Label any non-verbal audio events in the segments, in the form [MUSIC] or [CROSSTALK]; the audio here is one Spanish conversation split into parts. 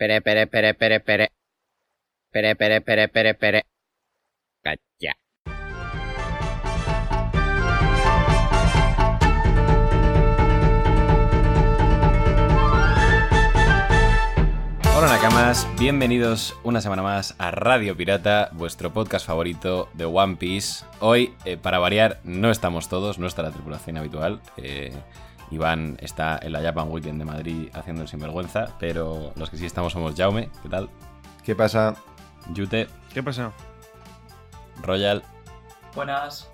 Pere, pere, pere, pere, pere. Pere, pere, pere, pere, pere. Cacha. Hola Nakamas, bienvenidos una semana más a Radio Pirata, vuestro podcast favorito de One Piece. Hoy, eh, para variar, no estamos todos, no está la tripulación habitual. Eh, Iván está en la Japan Weekend de Madrid haciendo el sinvergüenza, pero los que sí estamos somos Jaume, ¿qué tal? ¿Qué pasa? Yute, ¿Qué pasa? Royal Buenas.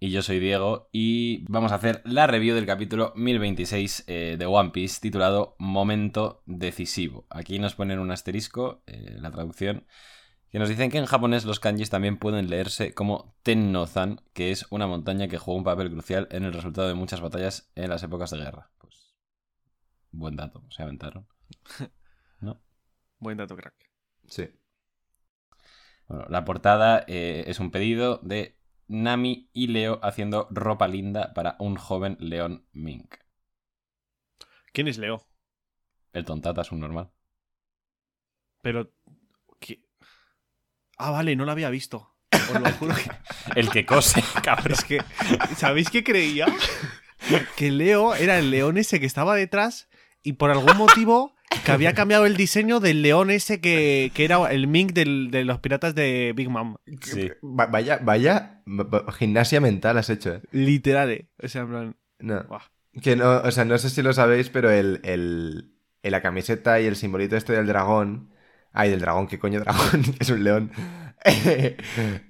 y yo soy Diego y vamos a hacer la review del capítulo 1026 eh, de One Piece titulado Momento Decisivo. Aquí nos ponen un asterisco, eh, la traducción, que nos dicen que en japonés los kanjis también pueden leerse como Tennozan, que es una montaña que juega un papel crucial en el resultado de muchas batallas en las épocas de guerra. Pues buen dato, se aventaron. ¿No? [LAUGHS] Buen dato, crack. Sí. Bueno, la portada eh, es un pedido de Nami y Leo haciendo ropa linda para un joven león mink. ¿Quién es Leo? El tontata es un normal. Pero. Ah, vale, no lo había visto. Os lo juro. [LAUGHS] El que cose, [LAUGHS] cabrón. es que. ¿Sabéis qué creía? Que Leo era el león ese que estaba detrás y por algún motivo que había cambiado el diseño del león ese que, que era el mink del- de los piratas de Big Mom. Sí. Va- vaya, vaya va- va- gimnasia mental has hecho, ¿eh? Literal, eh. O sea, en plan. No. Buah. Que no, o sea, no sé si lo sabéis, pero el, el, la camiseta y el simbolito este del dragón. Ay, del dragón, ¿qué coño dragón? [LAUGHS] es un león. [LAUGHS]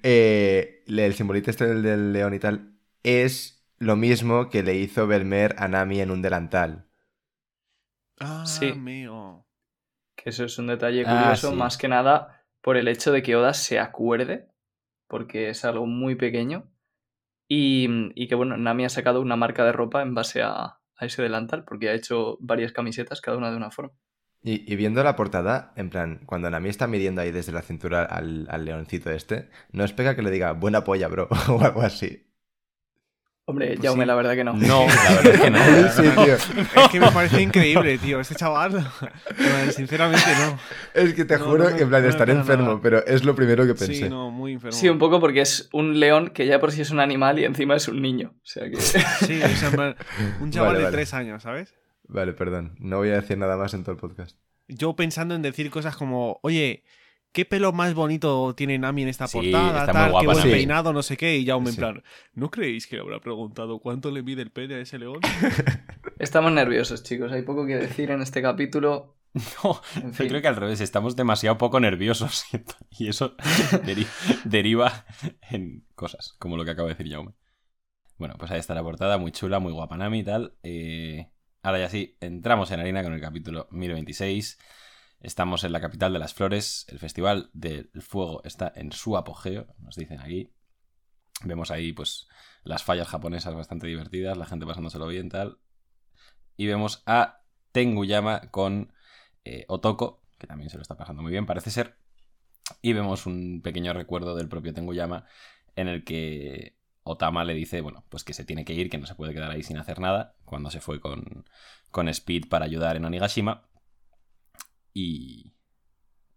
Eh, el simbolito este del, del león y tal es lo mismo que le hizo Belmer a Nami en un delantal. Ah, Sí. mío. Que eso es un detalle Ah, curioso, sí. más que nada por el hecho de que Oda se acuerde, porque es algo muy pequeño, y, y que bueno, Nami ha sacado una marca de ropa en base a, a ese delantal, porque ha hecho varias camisetas, cada una de una forma. Y, y viendo la portada, en plan, cuando Nami está midiendo ahí desde la cintura al, al leoncito este, no es pega que le diga buena polla, bro, [LAUGHS] o algo así. Hombre, Pues Jaume, sí. la verdad que no. No, la [LAUGHS] verdad es que no. [LAUGHS] Sí, tío. Es que me parece increíble, tío. Este chaval. Sinceramente, no. Es que te No, juro no que en plan estaré enfermo, nada. pero es lo primero que pensé. Sí, no, muy enfermo. Sí, un poco porque es un león que ya por sí es un animal y encima es un niño. O sea que... Sí, o sea, un chaval Vale, de vale. tres años, ¿sabes? Vale, perdón. No voy a decir nada más en todo el podcast. Yo pensando en decir cosas como, oye, ¿qué pelo más bonito tiene Nami en esta Sí, portada? está muy tal, guapa, qué buen Nami. peinado, no sé qué. Y Jaume en Sí. plan, ¿no creéis que le habrá preguntado cuánto le mide el pene a ese león? [LAUGHS] Estamos nerviosos, chicos. Hay poco que decir en este capítulo. [LAUGHS] No, En yo fin. creo que al revés, estamos demasiado poco nerviosos [LAUGHS] y eso deri- deriva en cosas, como lo que acabo de decir Jaume. Bueno, pues ahí está la portada, muy chula, muy guapa Nami y tal. Eh, ahora ya sí, entramos en harina con el capítulo 1026. Estamos en la capital de las flores, el festival del fuego está en su apogeo, nos dicen aquí. Vemos ahí pues las fallas japonesas bastante divertidas, la gente pasándoselo bien tal. Y vemos a Tenguyama con eh, Otoko, que también se lo está pasando muy bien, parece ser. Y vemos un pequeño recuerdo del propio Tenguyama en el que Otama le dice, bueno, pues que se tiene que ir, que no se puede quedar ahí sin hacer nada, cuando se fue con, con Speed para ayudar en Onigashima. Y,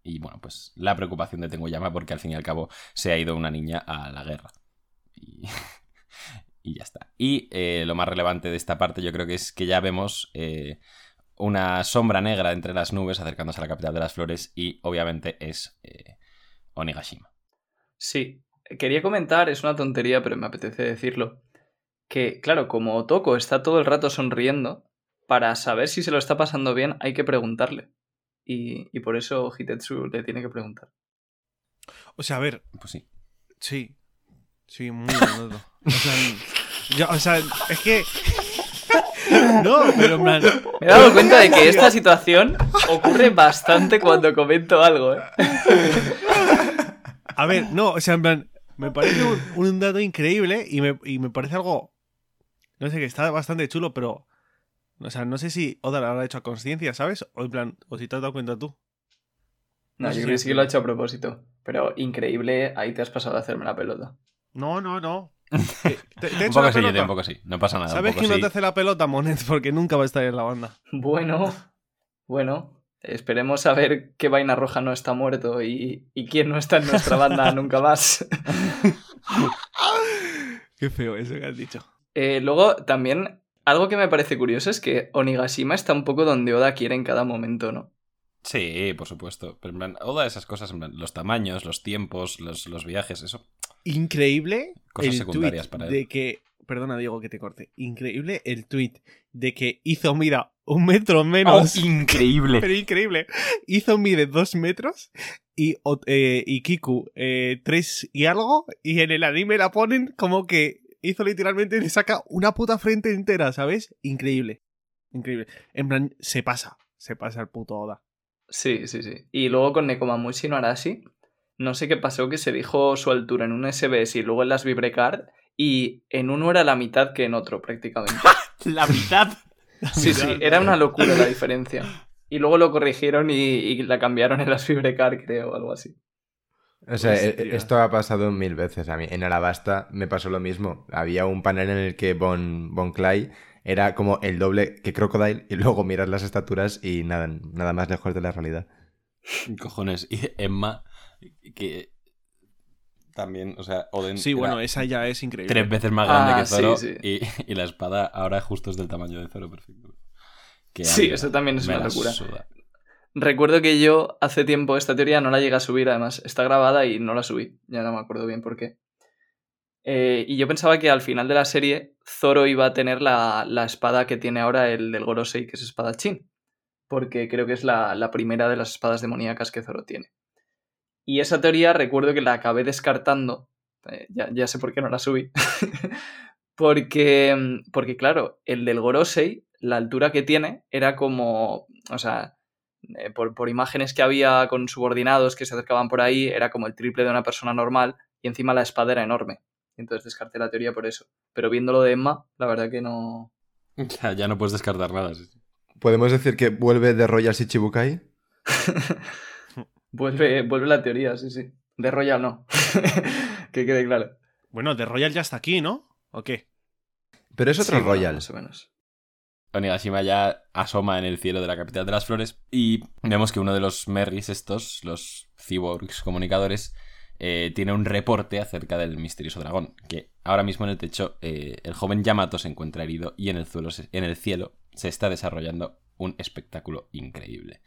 y bueno, pues la preocupación de Tenguyama porque al fin y al cabo se ha ido una niña a la guerra. Y, [LAUGHS] y ya está. Y eh, lo más relevante de esta parte yo creo que es que ya vemos eh, una sombra negra entre las nubes acercándose a la capital de las flores y obviamente es eh, Onigashima. Sí, quería comentar, es una tontería, pero me apetece decirlo, que claro, como Otoko está todo el rato sonriendo, para saber si se lo está pasando bien hay que preguntarle. Y, y por eso Hitetsu le tiene que preguntar. O sea, a ver, Pues sí. sí. Sí, muy buen dato. O sea, yo- o sea, es que... [LAUGHS] No, pero en plan... Me he dado cuenta de que esta situación ocurre bastante cuando comento algo. ¿eh? A ver, no, o sea, en plan, me parece un, un dato increíble y me, y me parece algo, no sé, que está bastante chulo, pero, o sea, no sé si Oda lo habrá hecho a conciencia, ¿sabes? O en plan, o si te has dado cuenta tú. No, No sé yo si creo que sí que lo ha hecho a propósito. Pero increíble, ahí te has pasado a hacerme la pelota. No, no, no. [LAUGHS] ¿Te, te- he Un poco sí, yo pelota? un poco sí. No pasa nada. ¿Sabes quién no te hace la pelota, Monet? Porque nunca va a estar en la banda. Bueno, bueno. Esperemos a ver qué vaina roja no está muerto y, y quién no está en nuestra banda [LAUGHS] nunca más. Qué feo eso que has dicho. Eh, luego, también, algo que me parece curioso es que Onigashima está un poco donde Oda quiere en cada momento, ¿no? Sí, por supuesto. Pero en plan, todas esas cosas, en plan, los tamaños, los tiempos, los, los viajes, eso. Increíble Cosas el secundarias tweet para él. de que... Perdona, Diego, que te corte. Increíble el tweet de que hizo, mira, un metro menos. Oh, increíble. [LAUGHS] Pero increíble. Hizo mide dos metros y, eh, y Kiku eh, tres y algo. Y en el anime la ponen como que hizo literalmente, le saca una puta frente entera, ¿sabes? Increíble. Increíble. En plan, se pasa. Se pasa el puto Oda. Sí, sí, sí. Y luego con Nekomamushi no Arashi, no sé qué pasó, que se dijo su altura en un SBS y luego en las Vibrecard, y en uno era la mitad que en otro, prácticamente. [LAUGHS] La mitad. Sí, sí, era una locura la diferencia. Y luego lo corrigieron y, y la cambiaron en las Vibrecard, creo, o algo así. O sea, e- Hostia. esto ha pasado mil veces a mí. En Alabasta me pasó lo mismo. Había un panel en el que Bon, bon Clay era como el doble que Crocodile y luego miras las estaturas y nada, nada más lejos de la realidad. Cojones. Y Emma, que también, o sea, Oden. Sí, bueno, esa ya es increíble. Tres veces más grande Ah, que Zoro. sí, sí. Y, y la espada ahora justo es del tamaño de Zoro, perfecto. Que Sí, amiga, eso también es una locura. suda. Recuerdo que yo hace tiempo esta teoría no la llegué a subir, además está grabada y no la subí, ya no me acuerdo bien por qué. Eh, y yo pensaba que al final de la serie Zoro iba a tener la, la espada que tiene ahora el del Gorosei, que es espadachín, porque creo que es la, la primera de las espadas demoníacas que Zoro tiene. Y esa teoría recuerdo que la acabé descartando, eh, ya, ya sé por qué no la subí, [LAUGHS] porque, porque claro, el del Gorosei, la altura que tiene era como, o sea, eh, por, por imágenes que había con subordinados que se acercaban por ahí, era como el triple de una persona normal y encima la espada era enorme. Entonces descarté la teoría por eso. Pero viéndolo de Emma, la verdad que no... [LAUGHS] Ya, ya no puedes descartar nada. sí. ¿Podemos decir que vuelve de Royal Shichibukai? [LAUGHS] vuelve, vuelve la teoría, sí, sí. De Royal no. [LAUGHS] que quede claro. Bueno, The Royal ya está aquí, ¿no? ¿O qué? Pero es otro Sí, bueno, Royal. más o menos. Onigashima ya asoma en el cielo de la capital de las flores y vemos que uno de los Merrys estos, los cyborgs comunicadores, eh, tiene un reporte acerca del misterioso dragón, que ahora mismo en el techo eh, el joven Yamato se encuentra herido y en el, suelo se- en el cielo se está desarrollando un espectáculo increíble.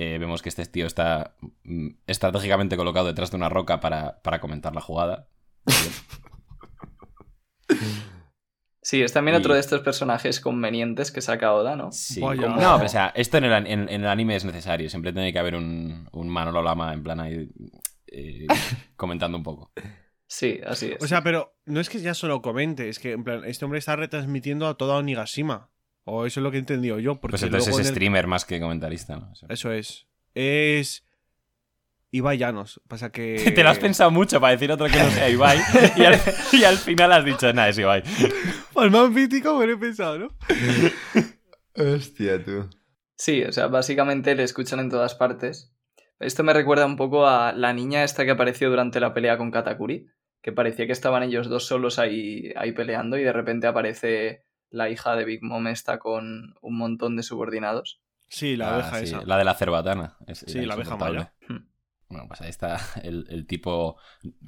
Eh, vemos que este tío está mm, estratégicamente colocado detrás de una roca para, para comentar la jugada. Sí, es también Y- otro de estos personajes convenientes que saca Oda, ¿no? Sí, como- No, pero, o sea, esto en el, an- en- en el anime es necesario. Siempre tiene que haber un, un Manolo Lama en plan ahí eh, [LAUGHS] comentando un poco. Sí, así es. O sea, pero no es que ya solo comente, es que en plan, este hombre está retransmitiendo a toda Onigashima. O eso es lo que he entendido yo. Porque Pues entonces luego es en el- streamer más que comentarista, ¿no? Eso es. Es. Ibai Llanos. Pasa que. [LAUGHS] Te lo has pensado mucho para decir otro que no sea Ibai y al, [LAUGHS] y al final has dicho, nada, es Ibai. Pues más mítico me lo he pensado, ¿no? [LAUGHS] Hostia, tú. Sí, o sea, básicamente le escuchan en todas partes. Esto me recuerda un poco a la niña esta que apareció durante la pelea con Katakuri, que parecía que estaban ellos dos solos ahí, ahí peleando y de repente aparece la hija de Big Mom esta con un montón de subordinados. Sí, la Ah, abeja sí, esa. La de la cerbatana. Es- Sí, la abeja mala. Hmm. Bueno, pues ahí está el, el tipo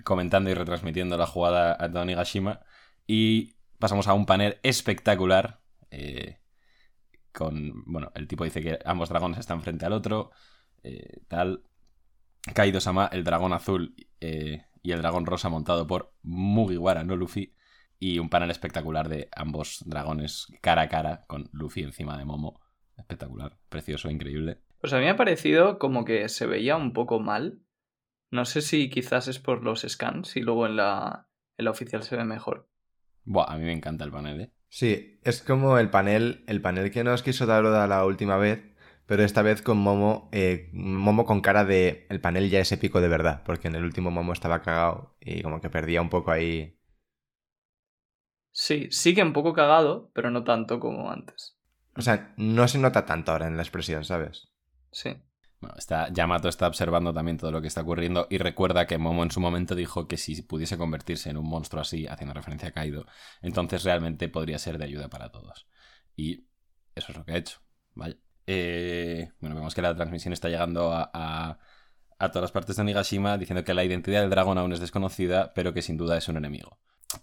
comentando y retransmitiendo la jugada a Onigashima. Y pasamos a un panel espectacular. eh, con. Bueno, el tipo dice que ambos dragones están frente al otro. eh, tal. Kaido-sama, el dragón azul eh, y el dragón rosa montado por Mugiwara, no Luffy. Y un panel espectacular de ambos dragones cara a cara con Luffy encima de Momo. Espectacular, precioso, increíble. Pues a mí me ha parecido como que se veía un poco mal. No sé si quizás es por los scans y luego en la, en la oficial se ve mejor. Buah, a mí me encanta el panel, ¿eh? Sí, es como el panel, el panel que nos quiso dar Oda la última vez, pero esta vez con Momo, eh, Momo con cara de el panel ya es épico de verdad, porque en el último Momo estaba cagado y como que perdía un poco ahí. Sí, sigue un poco cagado, pero no tanto como antes. O sea, no se nota tanto ahora en la expresión, ¿sabes? Sí. Bueno, está, Yamato está observando también todo lo que está ocurriendo y recuerda que Momo en su momento dijo que si pudiese convertirse en un monstruo así, haciendo referencia a Kaido, entonces realmente podría ser de ayuda para todos. Y eso es lo que ha hecho. Vaya. eh, bueno, vemos que la transmisión está llegando a, a- a todas las partes de Onigashima diciendo que la identidad del dragón aún es desconocida, pero que sin duda es un enemigo.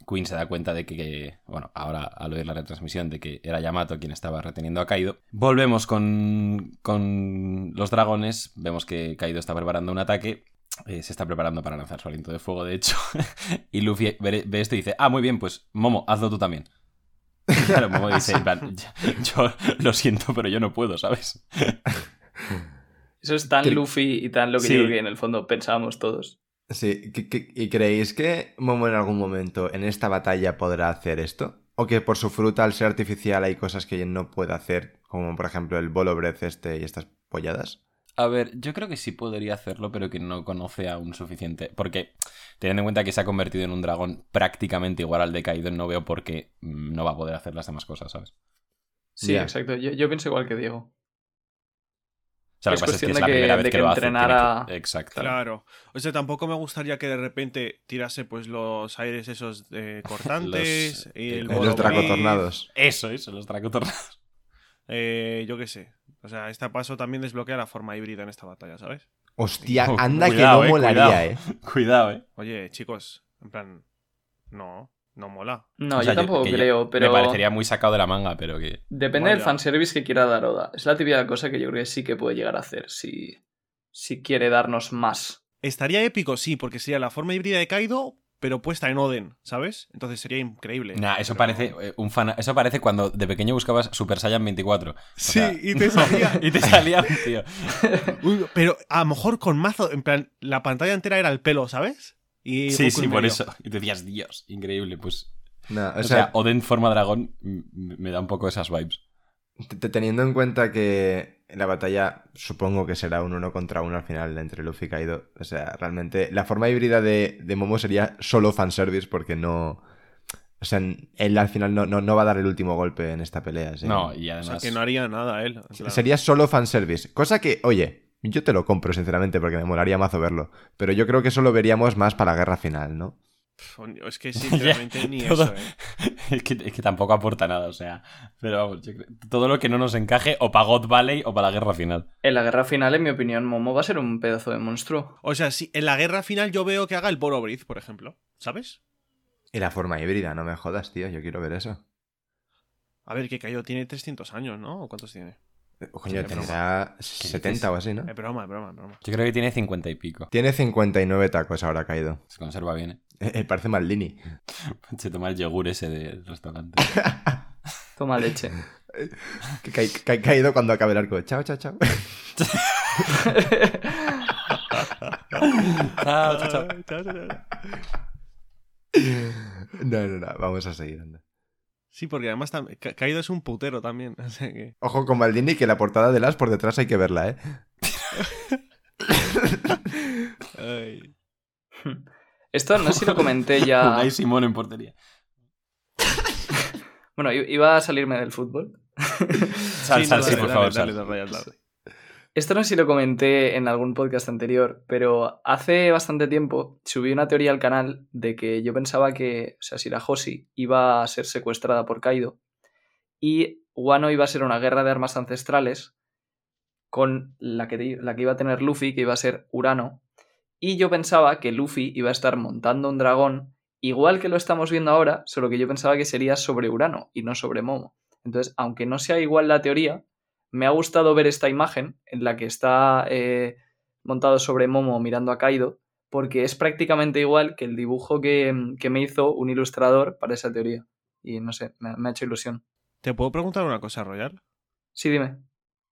Queen se da cuenta de que, que, bueno, ahora al oír la retransmisión de que era Yamato quien estaba reteniendo a Kaido. Volvemos con, con los dragones, vemos que Kaido está preparando un ataque, eh, se está preparando para lanzar su aliento de fuego, de hecho, [LAUGHS] y Luffy ve, ve esto y dice, ah, muy bien, pues Momo, hazlo tú también. Y [LAUGHS] Claro, Momo dice, en plan, yo, yo lo siento, pero yo no puedo, ¿sabes? Eso es tan Luffy y tan lo que Sí. yo creo que en el fondo pensábamos todos. Sí, ¿qué- qué- ¿y creéis que Momo en algún momento en esta batalla podrá hacer esto? ¿O que por su fruta, al ser artificial, hay cosas que no puede hacer? Como por ejemplo el Bolo Breath este y estas polladas. A ver, yo creo que sí podría hacerlo, pero que no conoce aún suficiente. Porque, teniendo en cuenta que se ha convertido en un dragón prácticamente igual al de Kaido, no veo por qué mm, no va a poder hacer las demás cosas, ¿sabes? Sí, exacto. Yo, yo pienso igual que Diego. Sea, Es es cuestión es de la que- entrenara- que- Exacto. Claro. O sea, tampoco me gustaría que de repente tirase pues los aires esos eh, [LAUGHS] cortantes Los- y eh, el los dracotornados. Eso, eso, los dracotornados. Eh, yo qué sé. O sea, este paso también desbloquea la forma híbrida en esta batalla, ¿sabes? Hostia, Oh, anda cuidado, que eh, no molaría, cuidado. eh. [LAUGHS] Cuidado, eh. Oye, chicos, en plan, no, no mola. No, O sea, yo tampoco creo, pero Me parecería muy sacado de la manga, pero que. depende del fanservice que quiera dar Oda. Es la típica cosa que yo creo que sí que puede llegar a hacer si, si quiere darnos más. Estaría épico, sí, porque sería la forma híbrida de Kaido, pero puesta en Oden, ¿sabes? Entonces sería increíble. Nah, eso Pero- parece eh, un fan. Eso parece cuando de pequeño buscabas Super Saiyan 24. Sí, sea- y te salía. [LAUGHS] y te salía un tío. [LAUGHS] Uy, pero a lo mejor con mazo, en plan, la pantalla entera era el pelo, ¿sabes? Y Sí, Goku sí, por eso. [LAUGHS] Y te decías, Dios, increíble. Pues. No, o, O, sea, sea, Oden forma dragón me da un poco esas vibes. teniendo en cuenta que la batalla supongo que será un uno contra uno al final entre Luffy y Kaido. O sea, realmente la forma híbrida de, de Momo sería solo fanservice porque no... O sea, él al final no, no, no va a dar el último golpe en esta pelea. sí. No, y O además. sea, que no haría nada él. claro. Sería solo fanservice. Cosa que, oye, yo te lo compro, sinceramente, porque me molaría mazo verlo. Pero yo creo que eso lo veríamos más para la guerra final, ¿no? Es que [LAUGHS] sinceramente ni todo- eso, ¿eh? [LAUGHS] es, que, es que tampoco aporta nada, o sea. Pero vamos, yo creo- todo lo que no nos encaje, o para God Valley o para la guerra final. En la guerra final, en mi opinión, Momo va a ser un pedazo de monstruo. O sea, si en la guerra final yo veo que haga el Boro Breath, por ejemplo, ¿sabes? Y la forma híbrida, no me jodas, tío, yo quiero ver eso. A ver, que Kaido tiene 300 años, ¿no? ¿O cuántos tiene? Eh, Coño, Sí, tendrá 70 o así, ¿no? Es broma, es broma, es broma. Yo creo que tiene 50 y pico. Tiene 59 tacos ahora caído. Se conserva bien, ¿eh? Eh, parece Maldini. [LAUGHS] Se toma el yogur ese del restaurante. [LAUGHS] Toma leche. Que ca- ca- caído cuando acabe el arco. Chao, chao, chao. chao, chao, chao. Chao, chao, chao. No, no, no, vamos a seguir. anda. Sí, porque además Kaido es un putero también. [LAUGHS] O sea que... Ojo con Maldini, que la portada de las por detrás hay que verla, ¿eh? [LAUGHS] Ay. Esto no sé si lo comenté ya. [LAUGHS] Unai Simón en portería. Bueno, iba a salirme del fútbol. Sal, Sí, sal, no, sí, dale, por dale, favor, dale, sal. Esto no sé si lo comenté en algún podcast anterior, pero hace bastante tiempo subí una teoría al canal de que yo pensaba que, o sea, si la iba a ser secuestrada por Kaido y Wano iba a ser una guerra de armas ancestrales con la que, la que iba a tener Luffy, que iba a ser Urano, y yo pensaba que Luffy iba a estar montando un dragón igual que lo estamos viendo ahora, solo que yo pensaba que sería sobre Urano y no sobre Momo. Entonces, aunque no sea igual la teoría, me ha gustado ver esta imagen en la que está eh, montado sobre Momo mirando a Kaido, porque es prácticamente igual que el dibujo que, que me hizo un ilustrador para esa teoría. Y no sé, me, me ha hecho ilusión. ¿Te puedo preguntar una cosa, Royal? Sí, dime.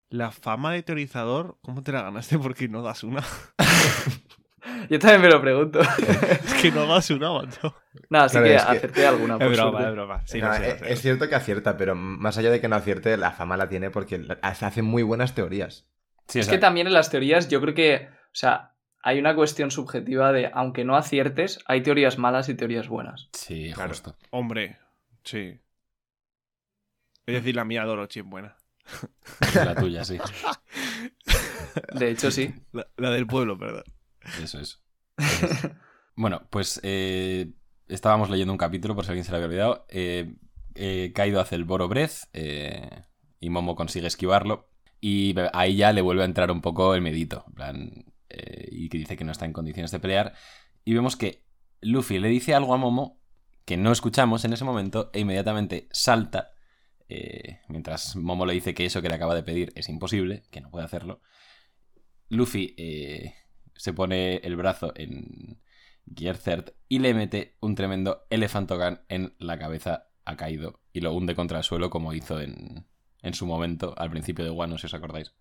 La fama de teorizador, ¿cómo te la ganaste? [LAUGHS] Porque no das una. [LAUGHS] [LAUGHS] Yo también me lo pregunto. [LAUGHS] es que no das una, macho. Nada, así Claro, que es que- acerté alguna. [LAUGHS] por Es broma, suerte. es broma. Sí, No, lo sé, lo sé. es cierto que acierta, pero más allá de que no acierte, la fama la tiene porque hace muy buenas teorías. Sí, o Es sea, que también en las teorías yo creo que, o sea, hay una cuestión subjetiva de, aunque no aciertes, hay teorías malas y teorías buenas. Sí, Claro. justo. Hombre, sí. Es decir, la mía Dorochi es buena. La tuya, sí. De hecho, sí. La, la del pueblo, perdón. Eso es. [LAUGHS] Bueno, pues eh, estábamos leyendo un capítulo, por si alguien se lo había olvidado. Eh, eh, Kaido hace el Boro Breath eh, y Momo consigue esquivarlo. Y ahí ya le vuelve a entrar un poco el medito, en plan, y que dice que no está en condiciones de pelear. Y vemos que Luffy le dice algo a Momo que no escuchamos en ese momento e inmediatamente salta, eh, mientras Momo le dice que eso que le acaba de pedir es imposible, que no puede hacerlo. Luffy eh, se pone el brazo en Third y le mete un tremendo Elefantogan en la cabeza a Kaido y lo hunde contra el suelo como hizo en, en su momento al principio de Wano, si os acordáis.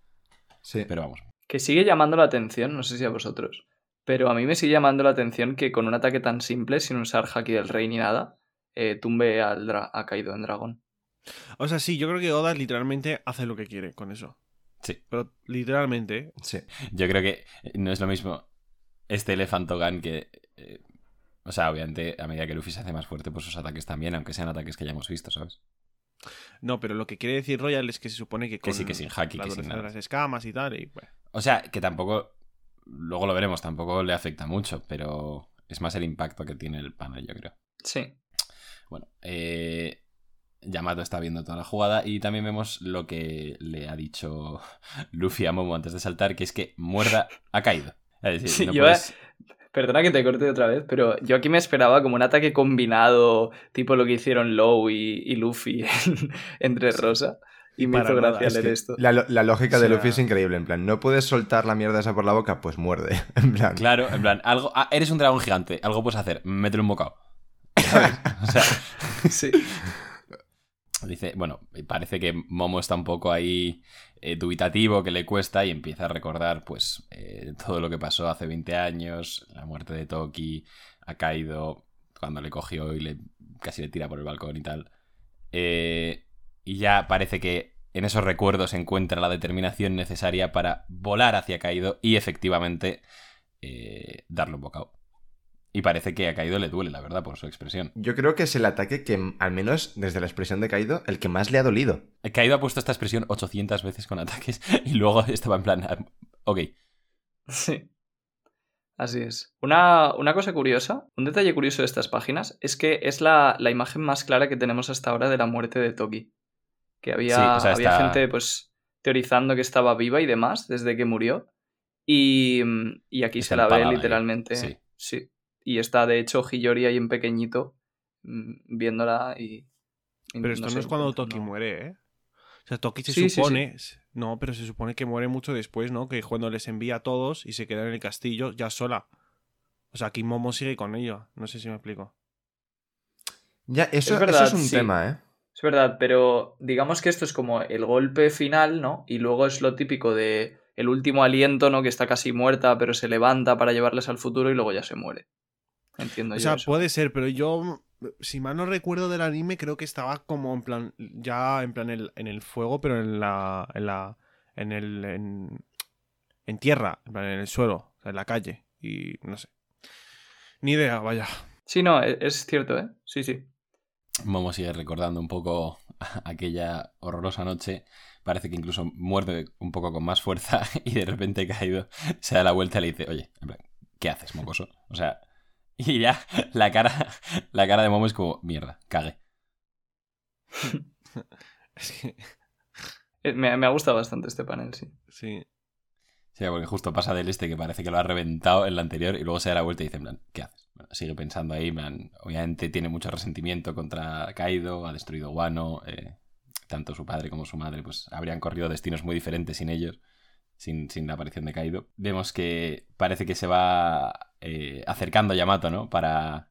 Sí. Pero vamos. Que sigue llamando la atención, no sé si a vosotros, pero a mí me sigue llamando la atención que con un ataque tan simple, sin usar Haki del Rey ni nada, eh, tumbe al a Kaido en dragón. O sea, sí, yo creo que Oda literalmente hace lo que quiere con eso. Sí. Pero literalmente. ¿eh? Sí. Yo creo que no es lo mismo este Elefantogan que... eh, o sea, obviamente, a medida que Luffy se hace más fuerte, pues sus ataques también, aunque sean ataques que ya hemos visto, ¿sabes? No, pero lo que quiere decir Royal es que se supone que con Que sí, que sin haki, la que sin nada. las escamas y tal. Y, bueno. O sea, que tampoco... Luego lo veremos, tampoco le afecta mucho, pero es más el impacto que tiene el panel, yo creo. Sí. Bueno, eh, Yamato está viendo toda la jugada y también vemos lo que le ha dicho [LAUGHS] Luffy a Momo antes de saltar, que es que muerda a Kaido. Es decir, Sí, no yo, puedes- Perdona que te corte otra vez, pero yo aquí me esperaba como un ataque combinado, tipo lo que hicieron Low y, y Luffy en- [LAUGHS] entre Rosa. Y me Para hizo gracia leer esto. la, lógica O de Luffy es increíble. En plan, no puedes soltar la mierda esa por la boca, pues muerde. [LAUGHS] En plan, Claro, en plan, algo, ah, eres un dragón gigante, algo puedes hacer, métele un bocado. ¿Sabes? O sea, Sí. Dice, bueno, parece que Momo está un poco ahí eh, dubitativo, que le cuesta y empieza a recordar, pues, eh, todo lo que pasó hace 20 años, la muerte de Toki, a Kaido, cuando le cogió y le casi le tira por el balcón y tal. Eh, y ya parece que en esos recuerdos se encuentra la determinación necesaria para volar hacia Kaido y efectivamente eh, darle un bocado. Y parece que a Kaido le duele, la verdad, por su expresión. Yo creo que es el ataque que, al menos desde la expresión de Kaido, el que más le ha dolido. Kaido ha puesto esta expresión 800 veces con ataques [LAUGHS] y luego estaba en plan, ah, ok, Sí. Así es. Una, una cosa curiosa, un detalle curioso de estas páginas, es que es la, la imagen más clara que tenemos hasta ahora de la muerte de Toki. Que había, Sí, o sea, había está- gente pues teorizando que estaba viva y demás desde que murió. Y, y aquí Está se la ve ahí, literalmente. sí. sí. Y está de hecho Hiyori ahí en pequeñito mm, viéndola y... y Pero esto no, sé, es cuando Toki muere, ¿eh? O sea, Toki se Sí, sí, sí. supone. No, pero se supone que muere mucho después, ¿no? Que cuando les envía a todos y se queda en el castillo ya sola. O sea, aquí Momo sigue con ello. No sé si me explico. Ya, eso, Es verdad, eso es un sí. tema, ¿eh? Es verdad, pero digamos que esto es como el golpe final, ¿no? Y luego es lo típico de el último aliento, ¿no? Que está casi muerta, pero se levanta para llevarles al futuro y luego ya se muere. Entiendo O yo sea, eso. puede ser, pero yo, si mal no recuerdo del anime, creo que estaba como en plan, ya en plan el- en el fuego, pero en la, en la, en el, en, en tierra, en plan en el suelo, o sea, en la calle, y no sé. Ni idea, vaya. Sí, no, e- es cierto, ¿eh? Sí, sí. Momo sigue recordando un poco [LAUGHS] aquella horrorosa noche. Parece que incluso muerde un poco con más fuerza [LAUGHS] y de repente Kaido se da la vuelta y le dice, oye, en plan, ¿qué haces, mocoso? O sea, [LAUGHS] y ya la cara, la cara de Momo es como, mierda, cague. [LAUGHS] Es que, [LAUGHS] Eh, Me, me ha gustado bastante este panel, sí. sí. Sí, porque justo pasa del este que parece que lo ha reventado en la anterior y luego se da la vuelta y dice, en plan, ¿qué haces? Bueno, sigue pensando ahí, en plan, obviamente tiene mucho resentimiento contra Kaido, ha destruido Wano, eh, tanto su padre como su madre, pues habrían corrido destinos muy diferentes sin ellos, sin, sin la aparición de Kaido. Vemos que parece que se va eh, acercando a Yamato, ¿no? Para,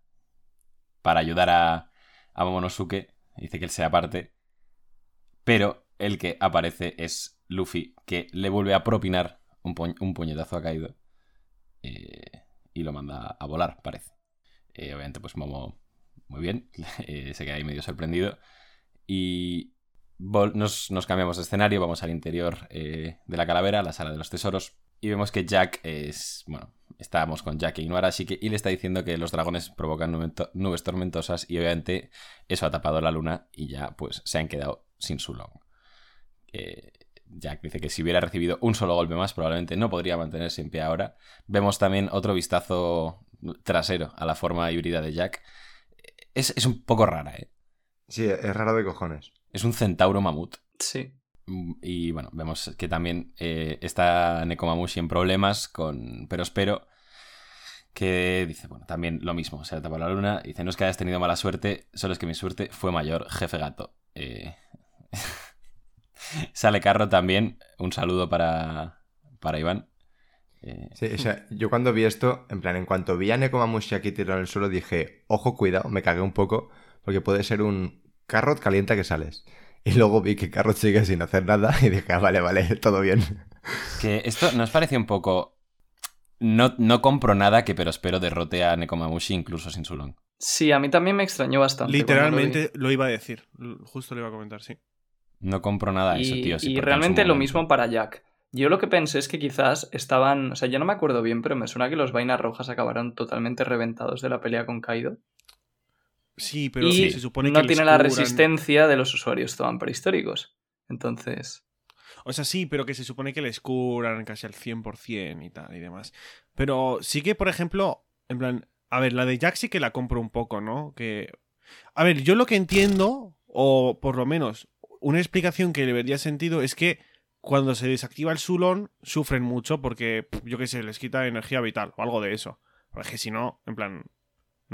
para ayudar a, a Momonosuke, dice que él sea parte, pero el que aparece es Luffy, que le vuelve a propinar un, un puñetazo a Kaido eh, y lo manda a volar, parece. Eh, obviamente, pues Momo, muy bien, [LAUGHS] se queda ahí medio sorprendido. Y nos, cambiamos de escenario, vamos al interior eh, de la calavera, la sala de los tesoros, y vemos que Jack es, bueno, estábamos con Jack e Inuarashiki y le está diciendo que los dragones provocan nube- nubes tormentosas y obviamente eso ha tapado la luna y ya pues se han quedado sin su long. Eh, Jack dice que si hubiera recibido un solo golpe más, probablemente no podría mantenerse en pie ahora. Vemos también otro vistazo trasero a la forma híbrida de Jack. Es, es un poco rara, ¿eh? Sí, es raro de cojones. Es un centauro mamut. Sí. Mm, Y bueno, vemos que también eh, está Nekomamushi en problemas con Pero Espero, que dice, bueno, también lo mismo, se tapa la luna, dice, no es que hayas tenido mala suerte, solo es que mi suerte fue mayor, jefe gato. Eh, [LAUGHS] Sale Carro también, un saludo para, para Iván. Eh, Sí, o sea, yo cuando vi esto, en plan, en cuanto vi a Nekomamushi aquí tirado en el suelo, dije, ojo, cuidado, me cagué un poco, porque puede ser un carrot calienta que sales. Y luego vi que Carrot sigue sin hacer nada y dije, ah, vale, vale, todo bien. Que esto nos parece un poco... No, no compro nada que pero espero derrote a Nekomamushi incluso sin su long. Sí, a mí también me extrañó bastante. lo. Literalmente lo, iba a decir. Justo lo iba a comentar, sí. No compro nada de eso, tío. sí, y realmente lo mismo para Jack. Yo lo que pensé es que quizás estaban. O sea, yo no me acuerdo bien, pero me suena que los vainas rojas acabaron totalmente reventados de la pelea con Kaido. Sí, pero y se supone no que les tiene la resistencia de los usuarios Zoan prehistóricos. Entonces. O sea, sí, pero que se supone que les curan casi al 100% y tal y demás. Pero sí que, por ejemplo, en plan, a ver, la de Jack sí que la compro un poco, ¿no? Que... A ver, yo lo que entiendo, o por lo menos una explicación que le vería sentido, es que cuando se desactiva el Sulon sufren mucho porque, yo qué sé, les quita energía vital o algo de eso. Porque si no, en plan,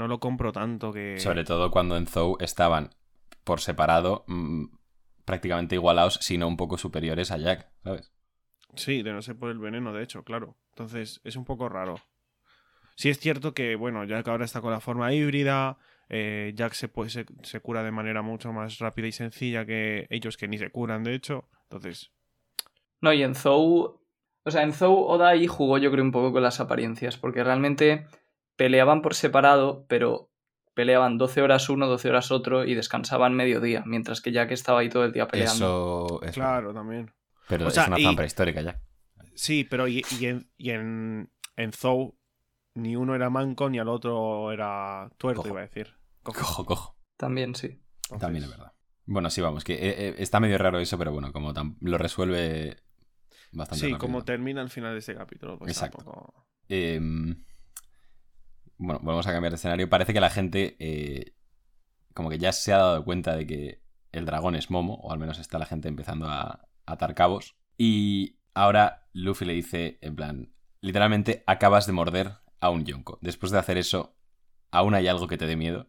no lo compro tanto que... Sobre todo cuando en Zou estaban por separado mm, prácticamente igualados, sino un poco superiores a Jack, ¿sabes? Sí, de no ser por el veneno, de hecho, claro. Entonces, es un poco raro. Sí es cierto que, bueno, Jack ahora está con la forma híbrida, eh, Jack se, puede, se, se cura de manera mucho más rápida y sencilla que ellos que ni se curan, de hecho. Entonces, No, y en Zou. O sea, en Zou Oda ahí jugó, yo creo, un poco con las apariencias. Porque realmente peleaban por separado, pero peleaban 12 horas uno, 12 horas otro y descansaban mediodía. Mientras que Jack estaba ahí todo el día peleando. Eso es claro, también. Pero O sea, es una fan prehistórica ya. Sí, pero y, y en, y en, en Zou ni uno era manco ni al otro era tuerto, Cojo. iba a decir. Cojo. Cojo, cojo. También sí. Entonces, También es verdad. Bueno, sí, vamos, que eh, eh, está medio raro eso, pero bueno, como tam- lo resuelve bastante Sí, rápido. como termina al final de este capítulo. Pues Exacto. tampoco- Em, bueno, volvemos a cambiar de escenario. Parece que la gente eh, como que ya se ha dado cuenta de que el dragón es Momo, o al menos está la gente empezando a, a atar cabos. Y ahora Luffy le dice, en plan, literalmente acabas de morder a un yonko. Después de hacer eso, aún hay algo que te dé miedo.